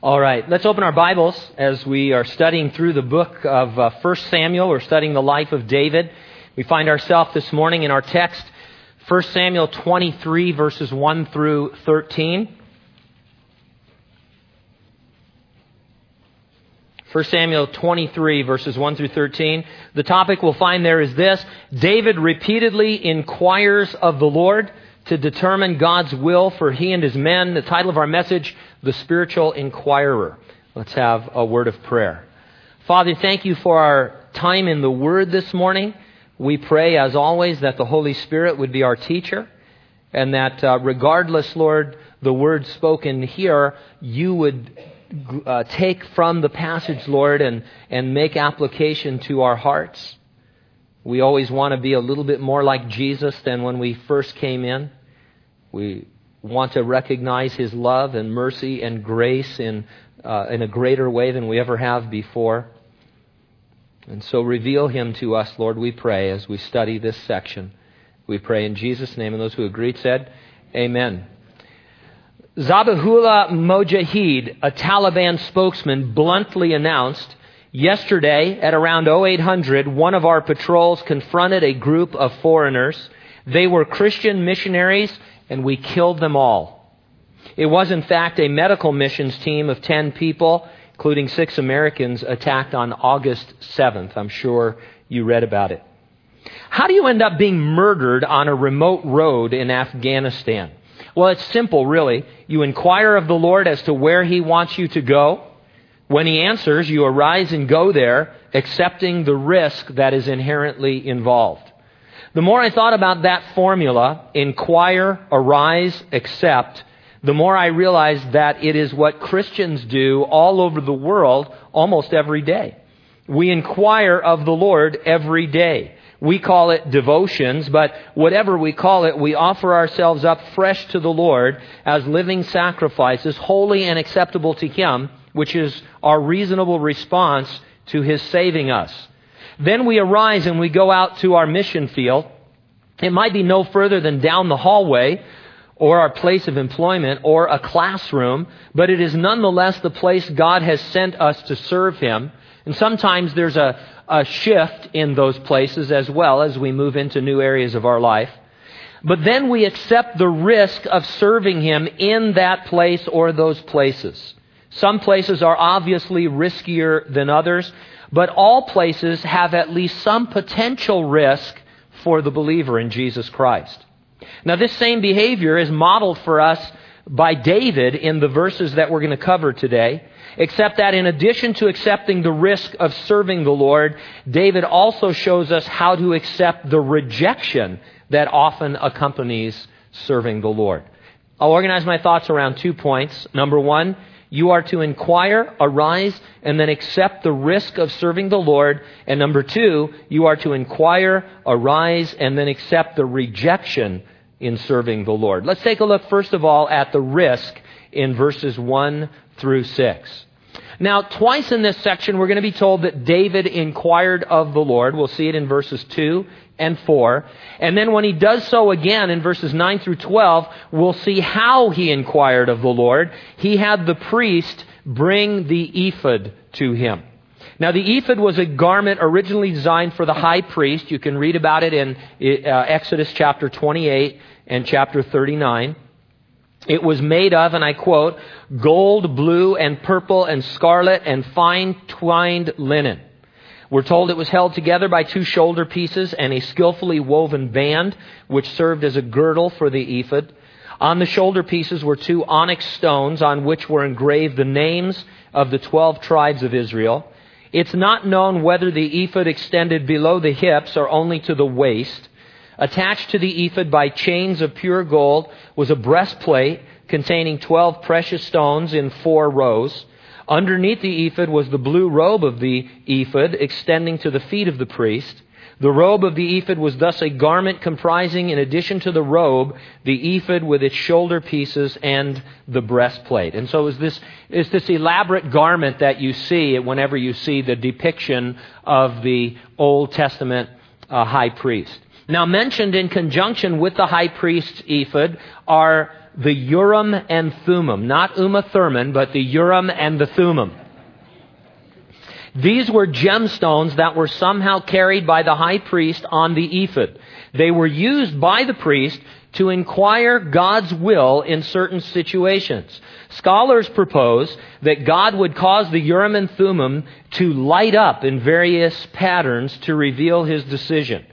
All right, let's open our Bibles as we are studying through the book of uh, 1 Samuel. We're studying the life of David. We find ourselves this morning in our text, 1 Samuel 23, verses 1 through 13. 1 Samuel 23, verses 1 through 13. The topic we'll find there is this David repeatedly inquires of the Lord to determine God's will for he and his men. The title of our message, The Spiritual Inquirer. Let's have a word of prayer. Father, thank you for our time in the Word this morning. We pray, as always, that the Holy Spirit would be our teacher and that uh, regardless, Lord, the words spoken here, you would uh, take from the passage, Lord, and, and make application to our hearts. We always want to be a little bit more like Jesus than when we first came in. We want to recognize His love and mercy and grace in, uh, in a greater way than we ever have before. And so reveal Him to us, Lord, we pray, as we study this section. We pray in Jesus' name. And those who agreed said, Amen. Zabihullah Mojahid, a Taliban spokesman, bluntly announced yesterday at around 0800, one of our patrols confronted a group of foreigners. They were Christian missionaries and we killed them all. It was, in fact, a medical missions team of 10 people, including six Americans, attacked on August 7th. I'm sure you read about it. How do you end up being murdered on a remote road in Afghanistan? Well, it's simple, really. You inquire of the Lord as to where He wants you to go. When He answers, you arise and go there, accepting the risk that is inherently involved. The more I thought about that formula, inquire, arise, accept, the more I realized that it is what Christians do all over the world almost every day. We inquire of the Lord every day. We call it devotions, but whatever we call it, we offer ourselves up fresh to the Lord as living sacrifices, holy and acceptable to Him, which is our reasonable response to His saving us. Then we arise and we go out to our mission field. It might be no further than down the hallway or our place of employment or a classroom, but it is nonetheless the place God has sent us to serve Him. And sometimes there's a, a shift in those places as well as we move into new areas of our life. But then we accept the risk of serving Him in that place or those places. Some places are obviously riskier than others, but all places have at least some potential risk for the believer in Jesus Christ. Now, this same behavior is modeled for us by David in the verses that we're going to cover today, except that in addition to accepting the risk of serving the Lord, David also shows us how to accept the rejection that often accompanies serving the Lord. I'll organize my thoughts around two points. Number one, you are to inquire, arise, and then accept the risk of serving the Lord. And number two, you are to inquire, arise, and then accept the rejection in serving the Lord. Let's take a look, first of all, at the risk in verses 1 through 6. Now, twice in this section, we're going to be told that David inquired of the Lord. We'll see it in verses 2 and 4. And then when he does so again in verses 9 through 12, we'll see how he inquired of the Lord. He had the priest bring the ephod to him. Now, the ephod was a garment originally designed for the high priest. You can read about it in uh, Exodus chapter 28 and chapter 39. It was made of, and I quote, gold, blue, and purple, and scarlet, and fine twined linen. We're told it was held together by two shoulder pieces and a skillfully woven band, which served as a girdle for the ephod. On the shoulder pieces were two onyx stones on which were engraved the names of the twelve tribes of Israel. It's not known whether the ephod extended below the hips or only to the waist. Attached to the ephod by chains of pure gold was a breastplate containing twelve precious stones in four rows. Underneath the ephod was the blue robe of the ephod extending to the feet of the priest. The robe of the ephod was thus a garment comprising, in addition to the robe, the ephod with its shoulder pieces and the breastplate. And so it's this, this elaborate garment that you see whenever you see the depiction of the Old Testament uh, high priest. Now, mentioned in conjunction with the high priest's ephod are the Urim and Thummim. Not Uma Thurman, but the Urim and the Thummim. These were gemstones that were somehow carried by the high priest on the ephod. They were used by the priest to inquire God's will in certain situations. Scholars propose that God would cause the Urim and Thummim to light up in various patterns to reveal his decision.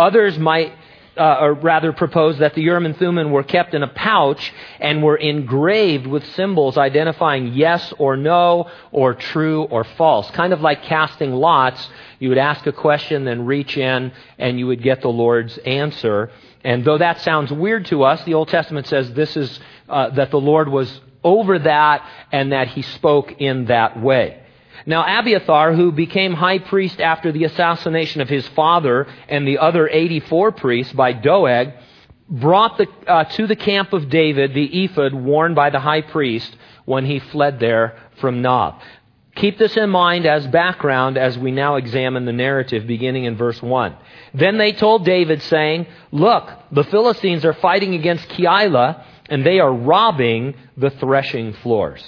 Others might uh, or rather propose that the Urim and Thummim were kept in a pouch and were engraved with symbols identifying yes or no, or true or false. Kind of like casting lots. You would ask a question, then reach in, and you would get the Lord's answer. And though that sounds weird to us, the Old Testament says this is uh, that the Lord was over that and that he spoke in that way. Now, Abiathar, who became high priest after the assassination of his father and the other 84 priests by Doeg, brought the, uh, to the camp of David the ephod worn by the high priest when he fled there from Nob. Keep this in mind as background as we now examine the narrative beginning in verse 1. Then they told David, saying, Look, the Philistines are fighting against Keilah, and they are robbing the threshing floors.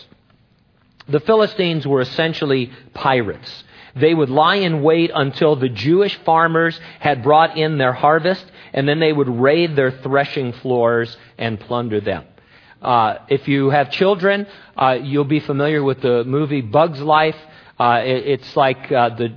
The Philistines were essentially pirates. They would lie in wait until the Jewish farmers had brought in their harvest, and then they would raid their threshing floors and plunder them. Uh, if you have children, uh, you'll be familiar with the movie Bug's Life. Uh, it, it's like uh, the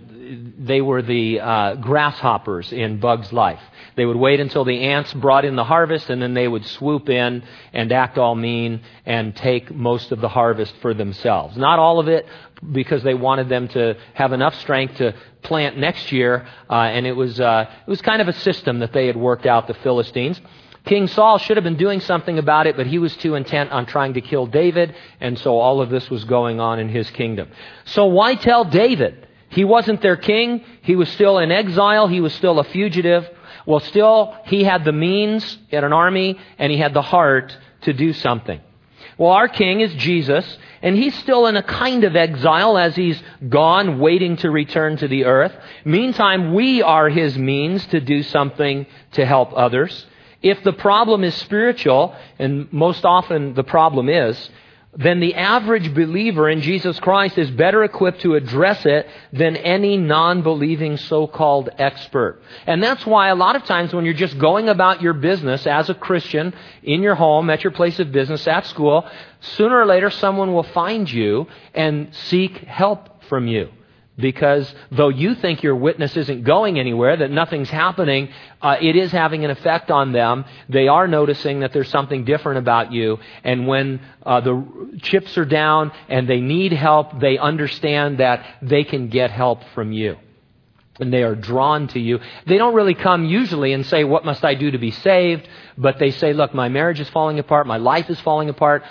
they were the uh, grasshoppers in Bug's life. They would wait until the ants brought in the harvest, and then they would swoop in and act all mean and take most of the harvest for themselves. Not all of it, because they wanted them to have enough strength to plant next year, uh, and it was uh, it was kind of a system that they had worked out. The Philistines. King Saul should have been doing something about it, but he was too intent on trying to kill David, and so all of this was going on in his kingdom. So why tell David? He wasn't their king. He was still in exile. He was still a fugitive. Well, still, he had the means in an army and he had the heart to do something. Well, our king is Jesus, and he's still in a kind of exile as he's gone, waiting to return to the earth. Meantime, we are his means to do something to help others. If the problem is spiritual, and most often the problem is, then the average believer in Jesus Christ is better equipped to address it than any non-believing so-called expert. And that's why a lot of times when you're just going about your business as a Christian, in your home, at your place of business, at school, sooner or later someone will find you and seek help from you. Because though you think your witness isn't going anywhere, that nothing's happening, uh, it is having an effect on them. They are noticing that there's something different about you. And when uh, the chips are down and they need help, they understand that they can get help from you and they are drawn to you. They don't really come usually and say, What must I do to be saved? But they say, Look, my marriage is falling apart, my life is falling apart,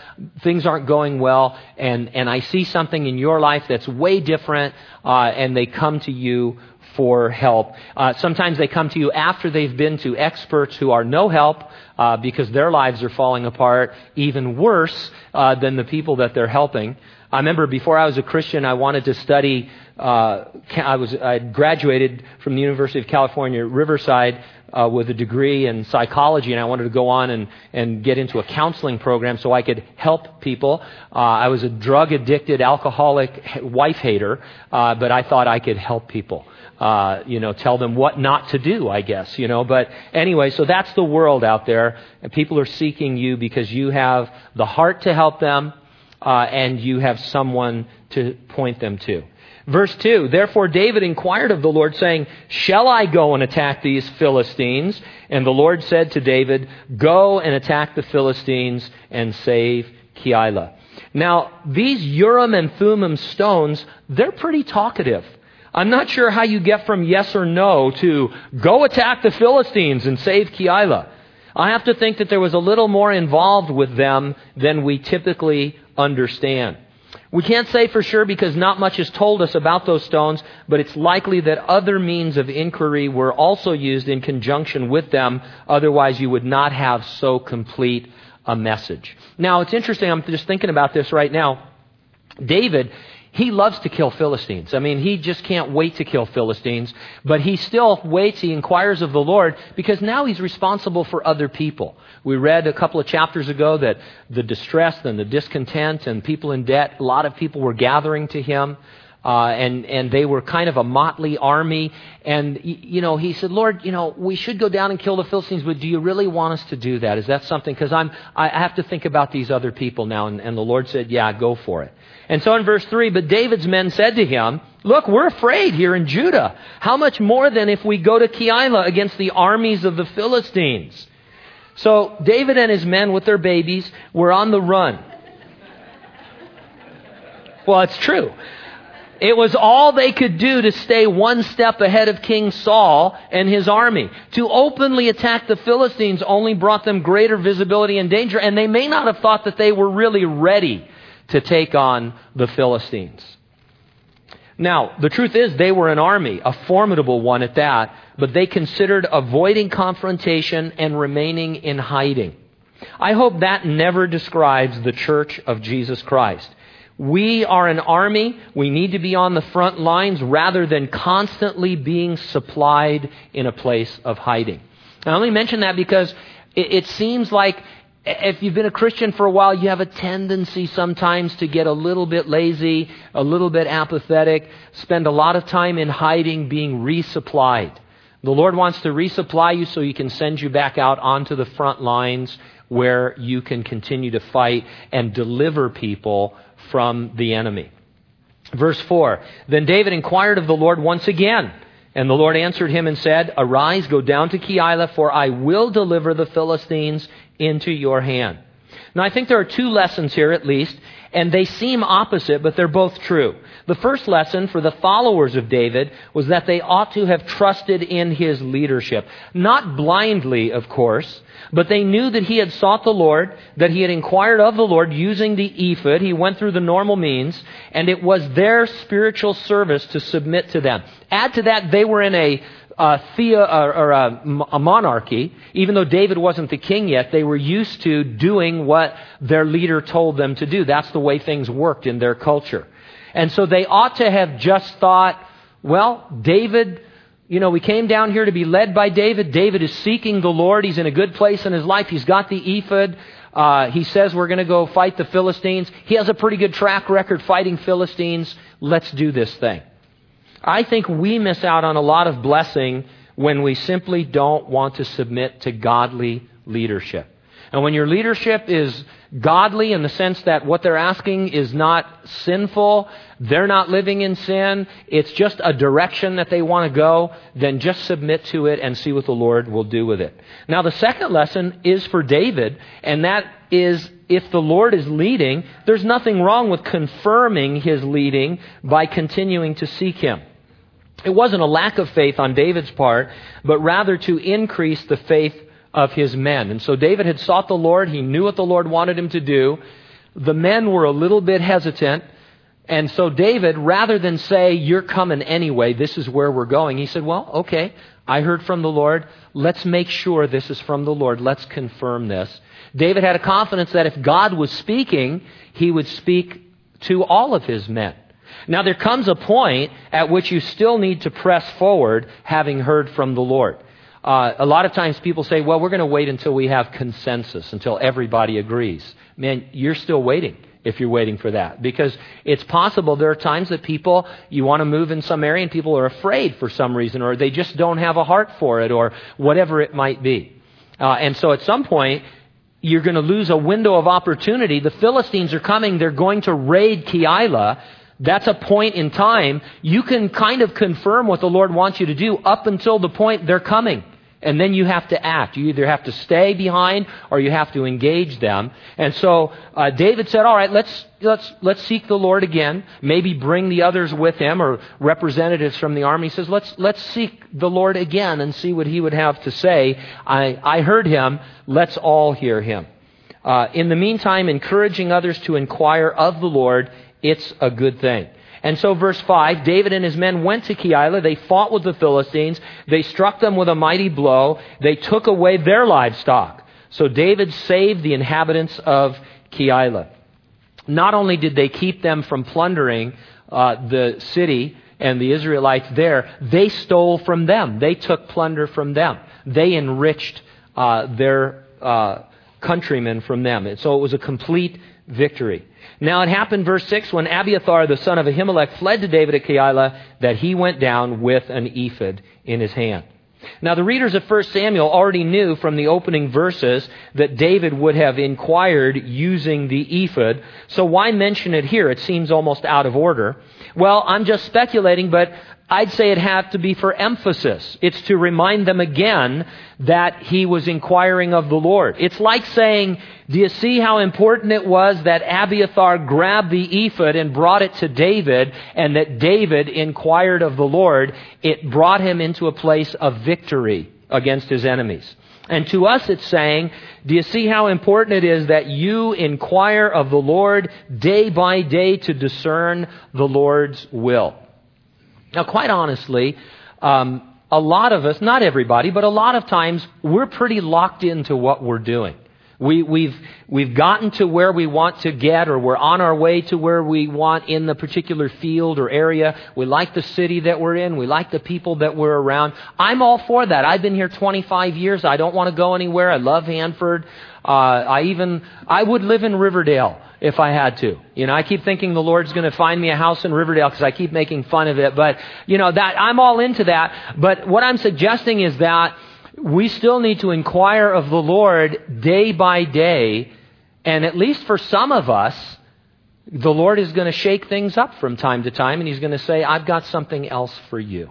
things aren't going well, and, and I see something in your life that's way different, uh, and they come to you for help. Uh, sometimes they come to you after they've been to experts who are no help uh, because their lives are falling apart, even worse uh, than the people that they're helping. I remember before I was a Christian, I wanted to study uh, I was I graduated from the University of California, Riverside, uh, with a degree in psychology, and I wanted to go on and, and get into a counseling program so I could help people. Uh, I was a drug addicted, alcoholic wife hater, uh, but I thought I could help people. Uh, you know, tell them what not to do, I guess, you know. But anyway, so that's the world out there, and people are seeking you because you have the heart to help them, uh, and you have someone to point them to. Verse 2 Therefore David inquired of the Lord, saying, Shall I go and attack these Philistines? And the Lord said to David, Go and attack the Philistines and save Keilah. Now, these Urim and Thummim stones, they're pretty talkative. I'm not sure how you get from yes or no to go attack the Philistines and save Keilah. I have to think that there was a little more involved with them than we typically understand. We can't say for sure because not much is told us about those stones, but it's likely that other means of inquiry were also used in conjunction with them. Otherwise, you would not have so complete a message. Now, it's interesting. I'm just thinking about this right now. David, he loves to kill Philistines. I mean, he just can't wait to kill Philistines, but he still waits, he inquires of the Lord because now he's responsible for other people. We read a couple of chapters ago that the distress and the discontent and people in debt, a lot of people were gathering to him. Uh, and and they were kind of a motley army. And you know, he said, Lord, you know, we should go down and kill the Philistines, but do you really want us to do that? Is that something? Because I'm I have to think about these other people now. And, and the Lord said, Yeah, go for it. And so in verse three, but David's men said to him, Look, we're afraid here in Judah. How much more than if we go to Keilah against the armies of the Philistines? So David and his men with their babies were on the run. Well, it's true. It was all they could do to stay one step ahead of King Saul and his army. To openly attack the Philistines only brought them greater visibility and danger, and they may not have thought that they were really ready to take on the Philistines. Now, the truth is they were an army, a formidable one at that, but they considered avoiding confrontation and remaining in hiding. I hope that never describes the church of Jesus Christ. We are an army. We need to be on the front lines rather than constantly being supplied in a place of hiding. Now, I only mention that because it, it seems like if you've been a Christian for a while, you have a tendency sometimes to get a little bit lazy, a little bit apathetic, spend a lot of time in hiding, being resupplied. The Lord wants to resupply you so He can send you back out onto the front lines where you can continue to fight and deliver people from the enemy. Verse 4 Then David inquired of the Lord once again. And the Lord answered him and said, Arise, go down to Keilah, for I will deliver the Philistines into your hand. Now, I think there are two lessons here at least, and they seem opposite, but they're both true. The first lesson for the followers of David was that they ought to have trusted in his leadership. Not blindly, of course, but they knew that he had sought the Lord, that he had inquired of the Lord using the ephod. He went through the normal means, and it was their spiritual service to submit to them. Add to that, they were in a a, thea, or a, a monarchy, even though David wasn't the king yet, they were used to doing what their leader told them to do. That's the way things worked in their culture. And so they ought to have just thought, well, David, you know, we came down here to be led by David. David is seeking the Lord. He's in a good place in his life. He's got the ephod. Uh, he says we're going to go fight the Philistines. He has a pretty good track record fighting Philistines. Let's do this thing. I think we miss out on a lot of blessing when we simply don't want to submit to godly leadership. And when your leadership is godly in the sense that what they're asking is not sinful, they're not living in sin, it's just a direction that they want to go, then just submit to it and see what the Lord will do with it. Now, the second lesson is for David, and that is if the Lord is leading, there's nothing wrong with confirming his leading by continuing to seek him. It wasn't a lack of faith on David's part, but rather to increase the faith of his men. And so David had sought the Lord. He knew what the Lord wanted him to do. The men were a little bit hesitant. And so David, rather than say, You're coming anyway, this is where we're going, he said, Well, okay, I heard from the Lord. Let's make sure this is from the Lord. Let's confirm this. David had a confidence that if God was speaking, he would speak to all of his men. Now, there comes a point at which you still need to press forward having heard from the Lord. Uh, a lot of times people say, well, we're going to wait until we have consensus, until everybody agrees. Man, you're still waiting if you're waiting for that. Because it's possible there are times that people, you want to move in some area and people are afraid for some reason, or they just don't have a heart for it, or whatever it might be. Uh, and so at some point, you're going to lose a window of opportunity. The Philistines are coming. They're going to raid Keilah. That's a point in time. You can kind of confirm what the Lord wants you to do up until the point they're coming. And then you have to act. You either have to stay behind or you have to engage them. And so uh, David said, "All right, let's let's let's seek the Lord again. Maybe bring the others with him or representatives from the army." He says, "Let's let's seek the Lord again and see what he would have to say." I I heard him. Let's all hear him. Uh, in the meantime, encouraging others to inquire of the Lord it's a good thing. And so, verse 5 David and his men went to Keilah. They fought with the Philistines. They struck them with a mighty blow. They took away their livestock. So, David saved the inhabitants of Keilah. Not only did they keep them from plundering, uh, the city and the Israelites there, they stole from them. They took plunder from them. They enriched uh, their uh, countrymen from them. And so it was a complete victory. Now it happened, verse 6, when Abiathar the son of Ahimelech fled to David at Keilah, that he went down with an ephod in his hand. Now, the readers of 1 Samuel already knew from the opening verses that David would have inquired using the ephod, so why mention it here? It seems almost out of order. Well, I'm just speculating, but I'd say it had to be for emphasis. It's to remind them again that he was inquiring of the Lord. It's like saying, do you see how important it was that Abiathar grabbed the ephod and brought it to David and that David inquired of the Lord? It brought him into a place of victory against his enemies. And to us it's saying, do you see how important it is that you inquire of the Lord day by day to discern the Lord's will? Now, quite honestly, um, a lot of us, not everybody, but a lot of times, we're pretty locked into what we're doing. We, we've, we've gotten to where we want to get, or we're on our way to where we want in the particular field or area. We like the city that we're in. We like the people that we're around. I'm all for that. I've been here 25 years. I don't want to go anywhere. I love Hanford. Uh, I even, I would live in Riverdale if I had to. You know, I keep thinking the Lord's going to find me a house in Riverdale because I keep making fun of it. But, you know, that, I'm all into that. But what I'm suggesting is that we still need to inquire of the Lord day by day. And at least for some of us, the Lord is going to shake things up from time to time and He's going to say, I've got something else for you.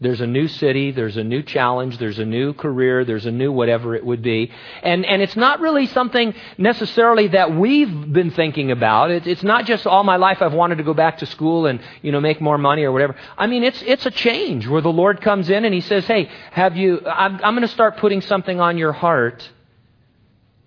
There's a new city, there's a new challenge, there's a new career, there's a new whatever it would be. And, and it's not really something necessarily that we've been thinking about. It, it's not just all my life I've wanted to go back to school and, you know, make more money or whatever. I mean, it's, it's a change where the Lord comes in and He says, hey, have you, I'm, I'm going to start putting something on your heart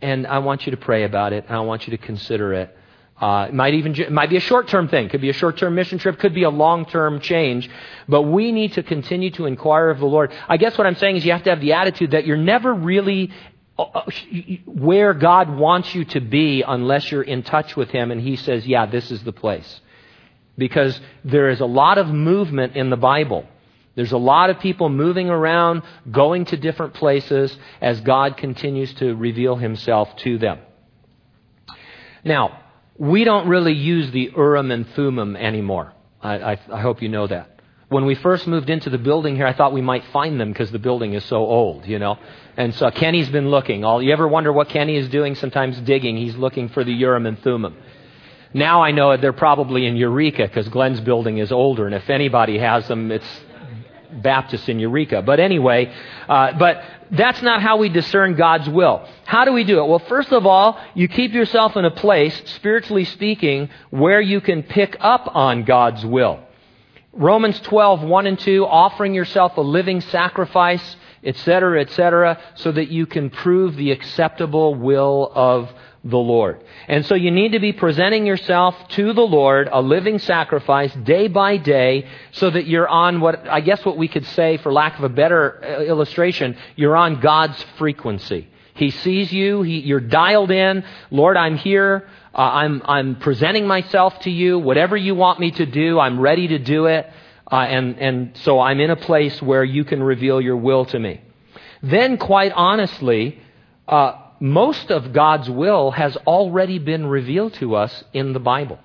and I want you to pray about it and I want you to consider it. Uh, it might even it might be a short-term thing. Could be a short-term mission trip. Could be a long-term change. But we need to continue to inquire of the Lord. I guess what I'm saying is you have to have the attitude that you're never really uh, uh, where God wants you to be unless you're in touch with Him and He says, "Yeah, this is the place." Because there is a lot of movement in the Bible. There's a lot of people moving around, going to different places as God continues to reveal Himself to them. Now, we don't really use the Urim and Thummim anymore. I, I, I, hope you know that. When we first moved into the building here, I thought we might find them because the building is so old, you know. And so Kenny's been looking. All you ever wonder what Kenny is doing? Sometimes digging. He's looking for the Urim and Thummim. Now I know they're probably in Eureka because Glenn's building is older, and if anybody has them, it's Baptist in Eureka. But anyway, uh, but that's not how we discern God's will. How do we do it? Well, first of all, you keep yourself in a place, spiritually speaking, where you can pick up on God's will. Romans 12, 1 and 2, offering yourself a living sacrifice, etc., etc., so that you can prove the acceptable will of the Lord. And so you need to be presenting yourself to the Lord, a living sacrifice, day by day, so that you're on what, I guess what we could say, for lack of a better uh, illustration, you're on God's frequency. He sees you, he, you're dialed in. Lord, I'm here. Uh, I'm, I'm presenting myself to you. Whatever you want me to do, I'm ready to do it. Uh, and, and so I'm in a place where you can reveal your will to me. Then, quite honestly, uh, most of God's will has already been revealed to us in the Bible.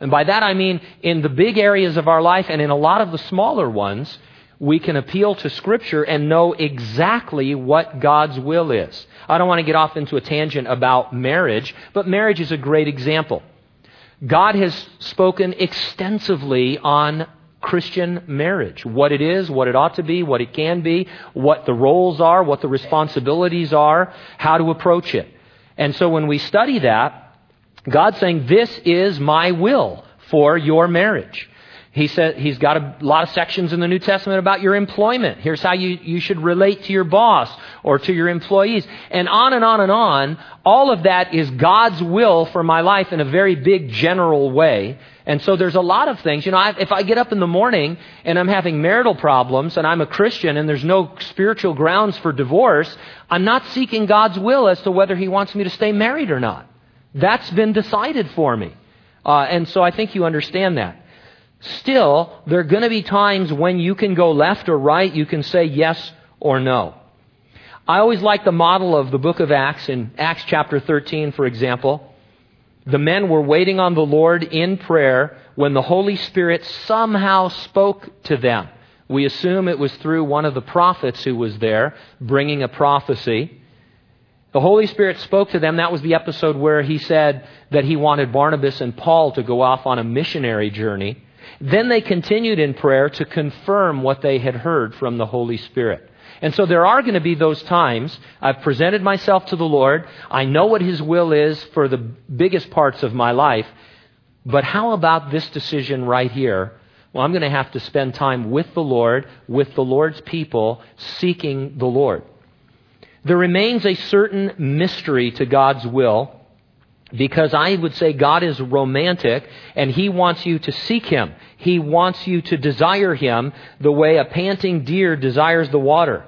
And by that I mean in the big areas of our life and in a lot of the smaller ones, we can appeal to Scripture and know exactly what God's will is. I don't want to get off into a tangent about marriage, but marriage is a great example. God has spoken extensively on Christian marriage. What it is, what it ought to be, what it can be, what the roles are, what the responsibilities are, how to approach it. And so when we study that, God's saying, This is my will for your marriage. He said he's got a lot of sections in the New Testament about your employment. Here's how you, you should relate to your boss or to your employees. And on and on and on. All of that is God's will for my life in a very big general way. And so there's a lot of things. You know, I, if I get up in the morning and I'm having marital problems and I'm a Christian and there's no spiritual grounds for divorce, I'm not seeking God's will as to whether He wants me to stay married or not. That's been decided for me. Uh, and so I think you understand that. Still, there are going to be times when you can go left or right, you can say yes or no. I always like the model of the book of Acts in Acts chapter 13, for example. The men were waiting on the Lord in prayer when the Holy Spirit somehow spoke to them. We assume it was through one of the prophets who was there bringing a prophecy. The Holy Spirit spoke to them. That was the episode where he said that he wanted Barnabas and Paul to go off on a missionary journey. Then they continued in prayer to confirm what they had heard from the Holy Spirit. And so there are going to be those times I've presented myself to the Lord. I know what His will is for the biggest parts of my life. But how about this decision right here? Well, I'm going to have to spend time with the Lord, with the Lord's people, seeking the Lord. There remains a certain mystery to God's will because I would say God is romantic and He wants you to seek Him. He wants you to desire Him the way a panting deer desires the water.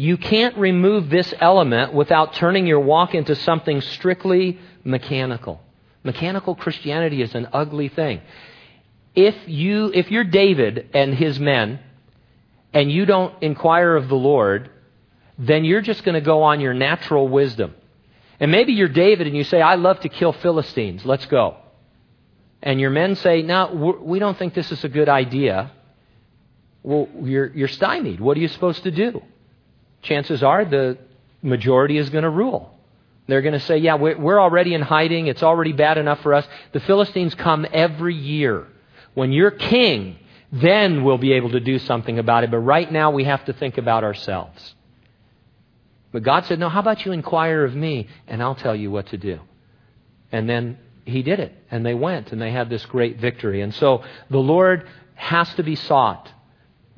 You can't remove this element without turning your walk into something strictly mechanical. Mechanical Christianity is an ugly thing. If you if you're David and his men and you don't inquire of the Lord, then you're just going to go on your natural wisdom. And maybe you're David and you say, I love to kill Philistines. Let's go. And your men say, No, we don't think this is a good idea. Well, you're, you're stymied. What are you supposed to do? Chances are the majority is going to rule. They're going to say, Yeah, we're already in hiding. It's already bad enough for us. The Philistines come every year. When you're king, then we'll be able to do something about it. But right now, we have to think about ourselves. But God said, No, how about you inquire of me, and I'll tell you what to do. And then he did it, and they went, and they had this great victory. And so the Lord has to be sought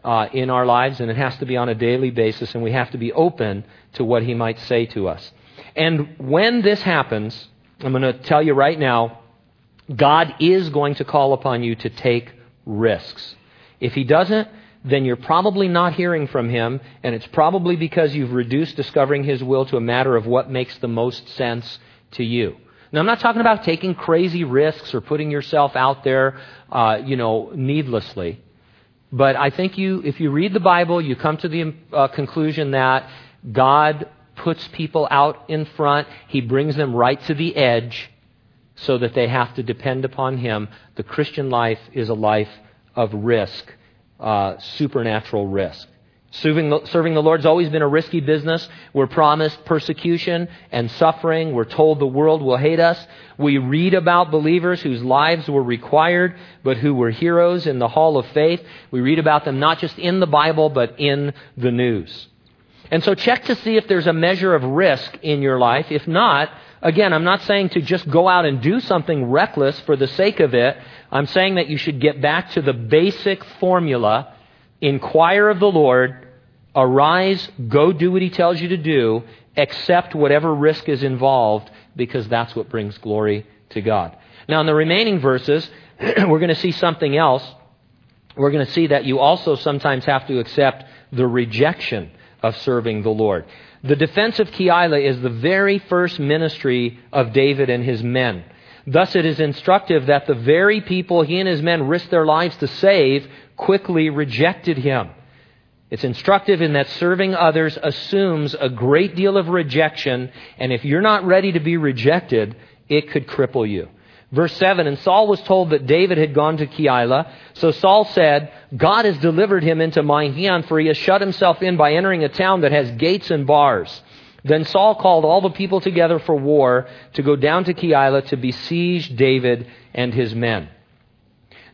uh, in our lives, and it has to be on a daily basis, and we have to be open to what he might say to us. And when this happens, I'm going to tell you right now, God is going to call upon you to take risks. If he doesn't, then you're probably not hearing from Him, and it's probably because you've reduced discovering His will to a matter of what makes the most sense to you. Now, I'm not talking about taking crazy risks or putting yourself out there, uh, you know, needlessly. But I think you, if you read the Bible, you come to the uh, conclusion that God puts people out in front. He brings them right to the edge so that they have to depend upon Him. The Christian life is a life of risk uh, supernatural risk. Serving the, serving the Lord's always been a risky business. We're promised persecution and suffering. We're told the world will hate us. We read about believers whose lives were required, but who were heroes in the hall of faith. We read about them not just in the Bible, but in the news. And so check to see if there's a measure of risk in your life. If not, again, I'm not saying to just go out and do something reckless for the sake of it, I'm saying that you should get back to the basic formula inquire of the Lord, arise, go do what He tells you to do, accept whatever risk is involved, because that's what brings glory to God. Now, in the remaining verses, we're going to see something else. We're going to see that you also sometimes have to accept the rejection of serving the Lord. The defense of Keilah is the very first ministry of David and his men. Thus, it is instructive that the very people he and his men risked their lives to save quickly rejected him. It's instructive in that serving others assumes a great deal of rejection, and if you're not ready to be rejected, it could cripple you. Verse 7 And Saul was told that David had gone to Keilah. So Saul said, God has delivered him into my hand, for he has shut himself in by entering a town that has gates and bars. Then Saul called all the people together for war to go down to Keilah to besiege David and his men.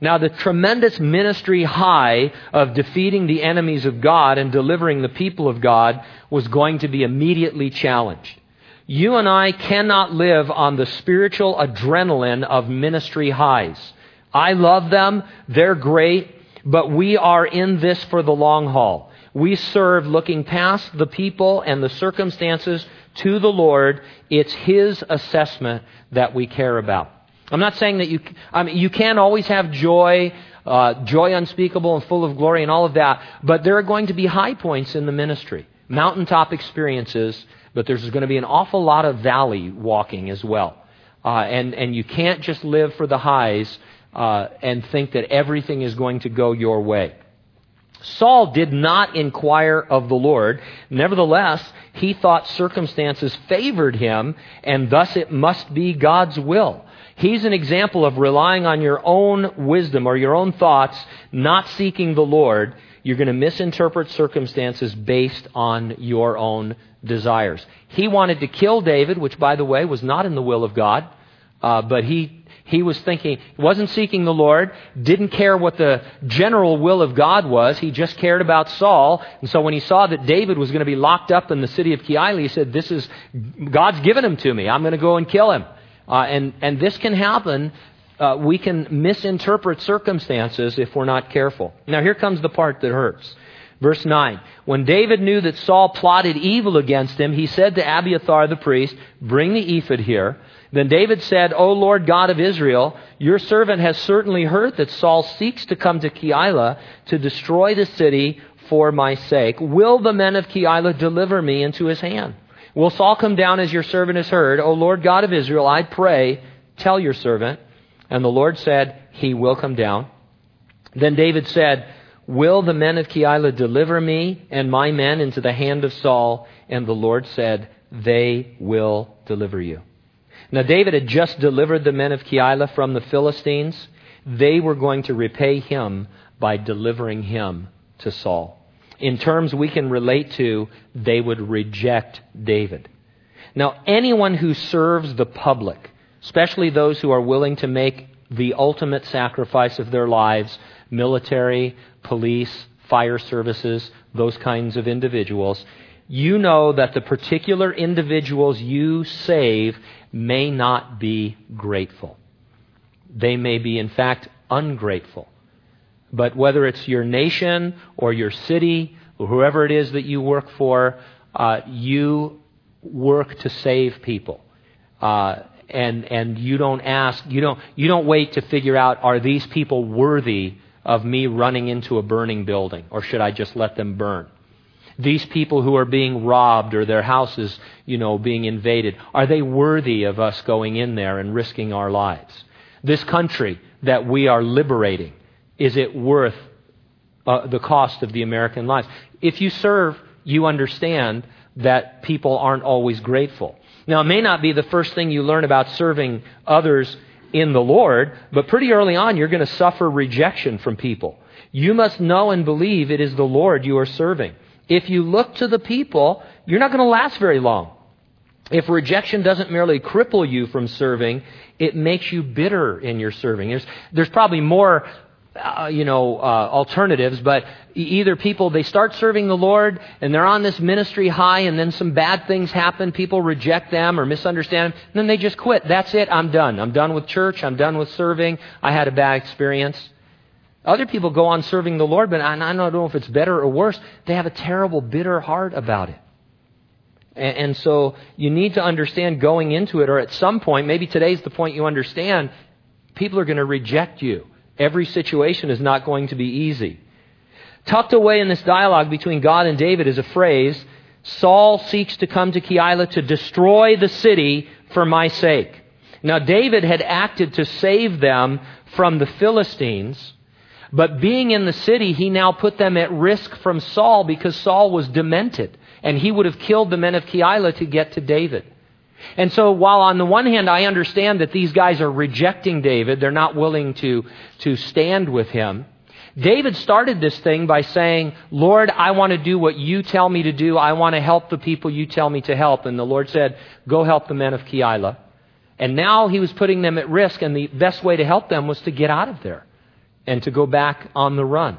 Now, the tremendous ministry high of defeating the enemies of God and delivering the people of God was going to be immediately challenged. You and I cannot live on the spiritual adrenaline of ministry highs. I love them, they're great, but we are in this for the long haul. We serve looking past the people and the circumstances to the Lord. It's His assessment that we care about. I'm not saying that you, I mean, you can always have joy, uh, joy unspeakable and full of glory and all of that, but there are going to be high points in the ministry, mountaintop experiences, but there's going to be an awful lot of valley walking as well. Uh, and, and you can't just live for the highs uh, and think that everything is going to go your way. Saul did not inquire of the Lord. Nevertheless, he thought circumstances favored him, and thus it must be God's will. He's an example of relying on your own wisdom or your own thoughts, not seeking the Lord. You're going to misinterpret circumstances based on your own desires. He wanted to kill David, which, by the way, was not in the will of God, uh, but he he was thinking, wasn't seeking the Lord, didn't care what the general will of God was. He just cared about Saul. And so when he saw that David was going to be locked up in the city of Keilah, he said, This is, God's given him to me. I'm going to go and kill him. Uh, and, and this can happen. Uh, we can misinterpret circumstances if we're not careful. Now, here comes the part that hurts. Verse 9. When David knew that Saul plotted evil against him, he said to Abiathar the priest, Bring the ephod here. Then David said, O Lord God of Israel, your servant has certainly heard that Saul seeks to come to Keilah to destroy the city for my sake. Will the men of Keilah deliver me into his hand? Will Saul come down as your servant has heard? O Lord God of Israel, I pray, tell your servant. And the Lord said, He will come down. Then David said, Will the men of Keilah deliver me and my men into the hand of Saul? And the Lord said, They will deliver you. Now, David had just delivered the men of Keilah from the Philistines. They were going to repay him by delivering him to Saul in terms we can relate to, they would reject David. Now, anyone who serves the public, especially those who are willing to make the ultimate sacrifice of their lives, military, police, fire services, those kinds of individuals, you know that the particular individuals you save may not be grateful. They may be, in fact, ungrateful. But whether it's your nation or your city or whoever it is that you work for, uh, you work to save people. Uh, and and you don't ask, you don't you don't wait to figure out are these people worthy of me running into a burning building or should I just let them burn? These people who are being robbed or their houses, you know, being invaded, are they worthy of us going in there and risking our lives? This country that we are liberating, is it worth uh, the cost of the American lives? If you serve, you understand that people aren't always grateful. Now, it may not be the first thing you learn about serving others in the Lord, but pretty early on, you're going to suffer rejection from people. You must know and believe it is the Lord you are serving. If you look to the people, you're not going to last very long. If rejection doesn't merely cripple you from serving, it makes you bitter in your serving. There's, there's probably more uh, you know, uh, alternatives, but either people, they start serving the Lord and they're on this ministry high and then some bad things happen, people reject them or misunderstand them, and then they just quit. That's it, I'm done. I'm done with church, I'm done with serving, I had a bad experience. Other people go on serving the Lord, but I, don't know if it's better or worse. They have a terrible, bitter heart about it. And, and so you need to understand going into it, or at some point, maybe today's the point you understand, people are going to reject you. Every situation is not going to be easy. Tucked away in this dialogue between God and David is a phrase Saul seeks to come to Keilah to destroy the city for my sake. Now, David had acted to save them from the Philistines, but being in the city, he now put them at risk from Saul because Saul was demented, and he would have killed the men of Keilah to get to David. And so while on the one hand I understand that these guys are rejecting David, they're not willing to, to stand with him, David started this thing by saying, Lord, I want to do what you tell me to do. I want to help the people you tell me to help. And the Lord said, go help the men of Keilah. And now he was putting them at risk, and the best way to help them was to get out of there and to go back on the run.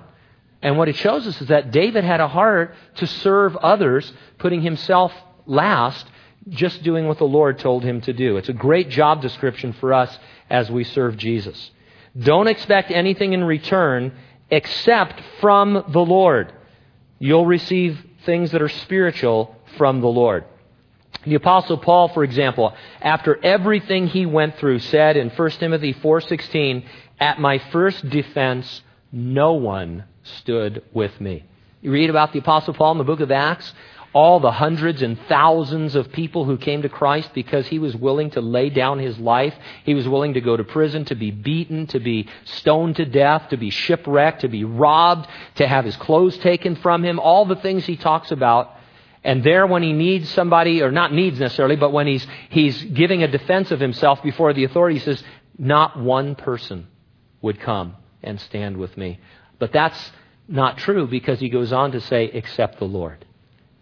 And what it shows us is that David had a heart to serve others, putting himself last just doing what the Lord told him to do. It's a great job description for us as we serve Jesus. Don't expect anything in return except from the Lord. You'll receive things that are spiritual from the Lord. The apostle Paul, for example, after everything he went through said in 1 Timothy 4:16, "At my first defense no one stood with me." You read about the apostle Paul in the book of Acts, all the hundreds and thousands of people who came to Christ because he was willing to lay down his life. He was willing to go to prison, to be beaten, to be stoned to death, to be shipwrecked, to be robbed, to have his clothes taken from him, all the things he talks about. And there, when he needs somebody, or not needs necessarily, but when he's, he's giving a defense of himself before the authorities, he says, Not one person would come and stand with me. But that's not true because he goes on to say, Except the Lord.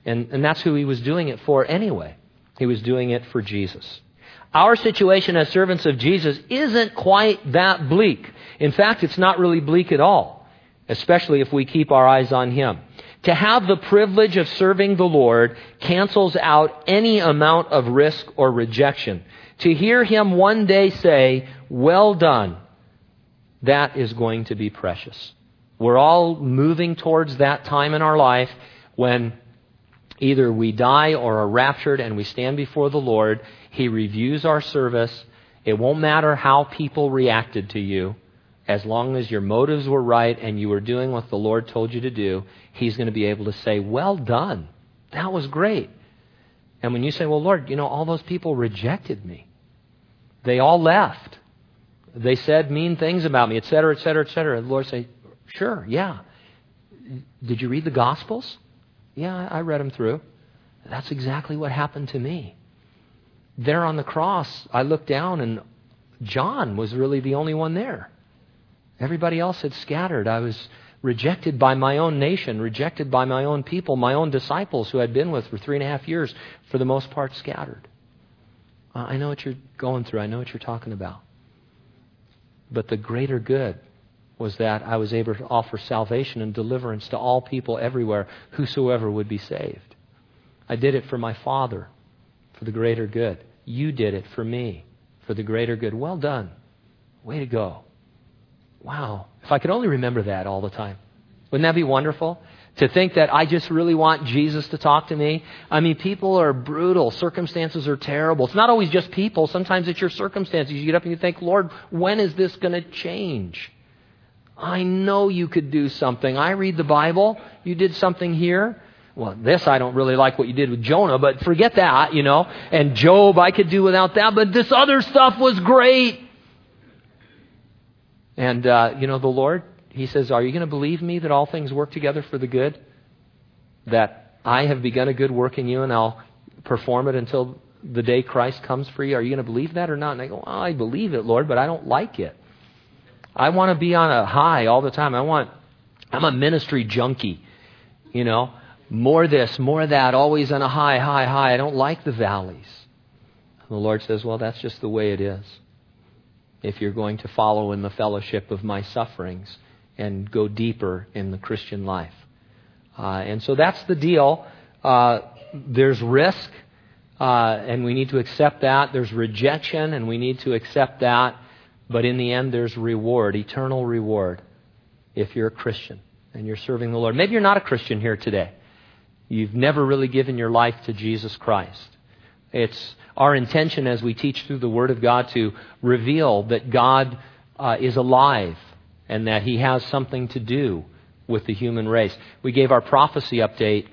And, and that's who he was doing it for anyway. He was doing it for Jesus. Our situation as servants of Jesus isn't quite that bleak. In fact, it's not really bleak at all, especially if we keep our eyes on him. To have the privilege of serving the Lord cancels out any amount of risk or rejection. To hear him one day say, Well done, that is going to be precious. We're all moving towards that time in our life when Either we die or are raptured and we stand before the Lord. He reviews our service. It won't matter how people reacted to you. As long as your motives were right and you were doing what the Lord told you to do, He's going to be able to say, Well done. That was great. And when you say, Well, Lord, you know, all those people rejected me, they all left. They said mean things about me, et cetera, et cetera, et cetera. The Lord say, Sure, yeah. Did you read the Gospels? Yeah, I read them through. That's exactly what happened to me. There on the cross, I looked down and John was really the only one there. Everybody else had scattered. I was rejected by my own nation, rejected by my own people, my own disciples who I'd been with for three and a half years, for the most part scattered. I know what you're going through. I know what you're talking about. But the greater good was that I was able to offer salvation and deliverance to all people everywhere, whosoever would be saved. I did it for my Father, for the greater good. You did it for me, for the greater good. Well done. Way to go. Wow. If I could only remember that all the time. Wouldn't that be wonderful? To think that I just really want Jesus to talk to me. I mean, people are brutal. Circumstances are terrible. It's not always just people. Sometimes it's your circumstances. You get up and you think, Lord, when is this going to change? I know you could do something. I read the Bible. You did something here. Well, this I don't really like what you did with Jonah, but forget that, you know. And Job, I could do without that, but this other stuff was great. And, uh, you know, the Lord, He says, Are you going to believe me that all things work together for the good? That I have begun a good work in you and I'll perform it until the day Christ comes for you? Are you going to believe that or not? And I go, I believe it, Lord, but I don't like it. I want to be on a high all the time. I want, I'm a ministry junkie. You know, more this, more that, always on a high, high, high. I don't like the valleys. And the Lord says, well, that's just the way it is. If you're going to follow in the fellowship of my sufferings and go deeper in the Christian life. Uh, and so that's the deal. Uh, there's risk, uh, and we need to accept that. There's rejection, and we need to accept that. But in the end, there's reward, eternal reward, if you're a Christian and you're serving the Lord. Maybe you're not a Christian here today. You've never really given your life to Jesus Christ. It's our intention as we teach through the Word of God to reveal that God uh, is alive and that He has something to do with the human race. We gave our prophecy update.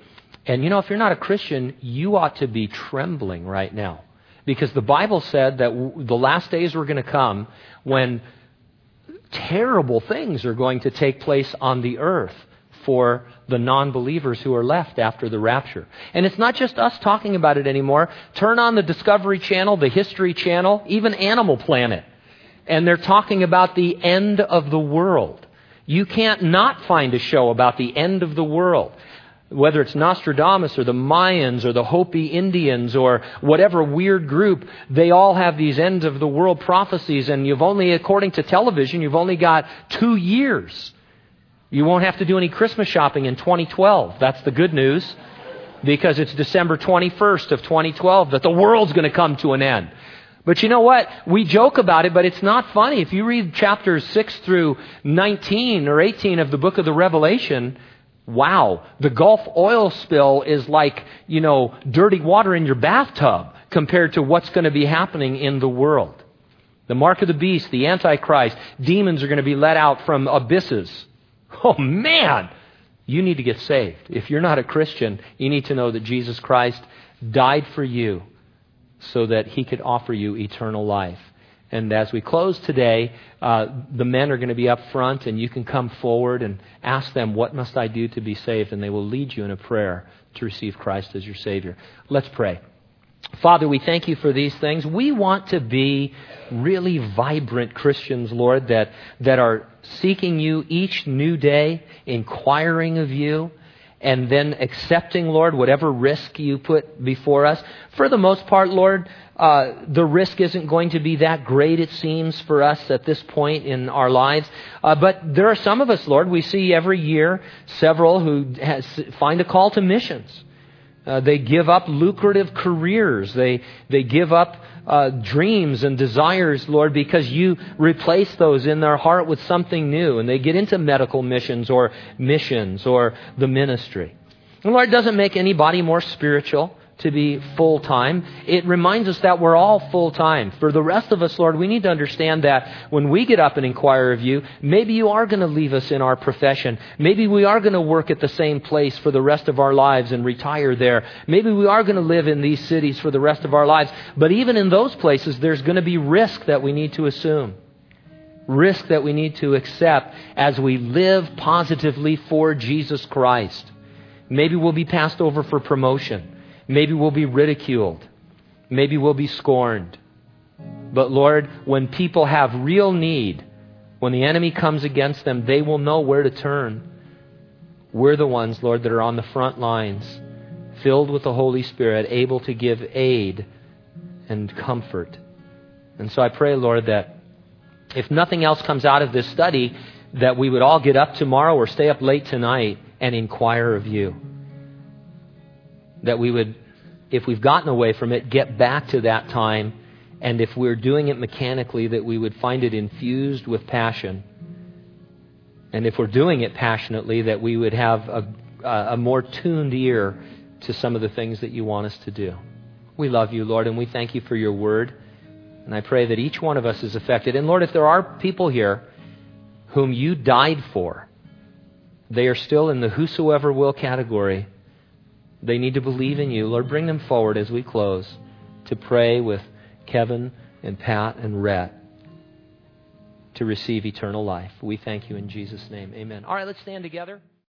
And you know, if you're not a Christian, you ought to be trembling right now. Because the Bible said that the last days were going to come when terrible things are going to take place on the earth for the non believers who are left after the rapture. And it's not just us talking about it anymore. Turn on the Discovery Channel, the History Channel, even Animal Planet. And they're talking about the end of the world. You can't not find a show about the end of the world whether it's Nostradamus or the Mayans or the Hopi Indians or whatever weird group, they all have these end of the world prophecies, and you've only, according to television, you've only got two years. You won't have to do any Christmas shopping in 2012. That's the good news. Because it's December 21st of 2012 that the world's going to come to an end. But you know what? We joke about it, but it's not funny. If you read chapters 6 through 19 or 18 of the book of the Revelation, Wow, the Gulf oil spill is like, you know, dirty water in your bathtub compared to what's going to be happening in the world. The mark of the beast, the Antichrist, demons are going to be let out from abysses. Oh man, You need to get saved. If you're not a Christian, you need to know that Jesus Christ died for you so that he could offer you eternal life. And as we close today, uh, the men are going to be up front, and you can come forward and ask them, What must I do to be saved? And they will lead you in a prayer to receive Christ as your Savior. Let's pray. Father, we thank you for these things. We want to be really vibrant Christians, Lord, that, that are seeking you each new day, inquiring of you, and then accepting, Lord, whatever risk you put before us. For the most part, Lord, uh, the risk isn't going to be that great, it seems, for us at this point in our lives. Uh, but there are some of us, Lord, we see every year several who has, find a call to missions. Uh, they give up lucrative careers. They, they give up uh, dreams and desires, Lord, because you replace those in their heart with something new. And they get into medical missions or missions or the ministry. And Lord, doesn't make anybody more spiritual to be full time. It reminds us that we're all full time. For the rest of us, Lord, we need to understand that when we get up and inquire of you, maybe you are going to leave us in our profession. Maybe we are going to work at the same place for the rest of our lives and retire there. Maybe we are going to live in these cities for the rest of our lives. But even in those places, there's going to be risk that we need to assume. Risk that we need to accept as we live positively for Jesus Christ. Maybe we'll be passed over for promotion. Maybe we'll be ridiculed. Maybe we'll be scorned. But Lord, when people have real need, when the enemy comes against them, they will know where to turn. We're the ones, Lord, that are on the front lines, filled with the Holy Spirit, able to give aid and comfort. And so I pray, Lord, that if nothing else comes out of this study, that we would all get up tomorrow or stay up late tonight and inquire of you that we would, if we've gotten away from it, get back to that time. And if we're doing it mechanically, that we would find it infused with passion. And if we're doing it passionately, that we would have a, a more tuned ear to some of the things that you want us to do. We love you, Lord, and we thank you for your word. And I pray that each one of us is affected. And Lord, if there are people here whom you died for, they are still in the whosoever will category. They need to believe in you. Lord, bring them forward as we close to pray with Kevin and Pat and Rhett to receive eternal life. We thank you in Jesus' name. Amen. All right, let's stand together.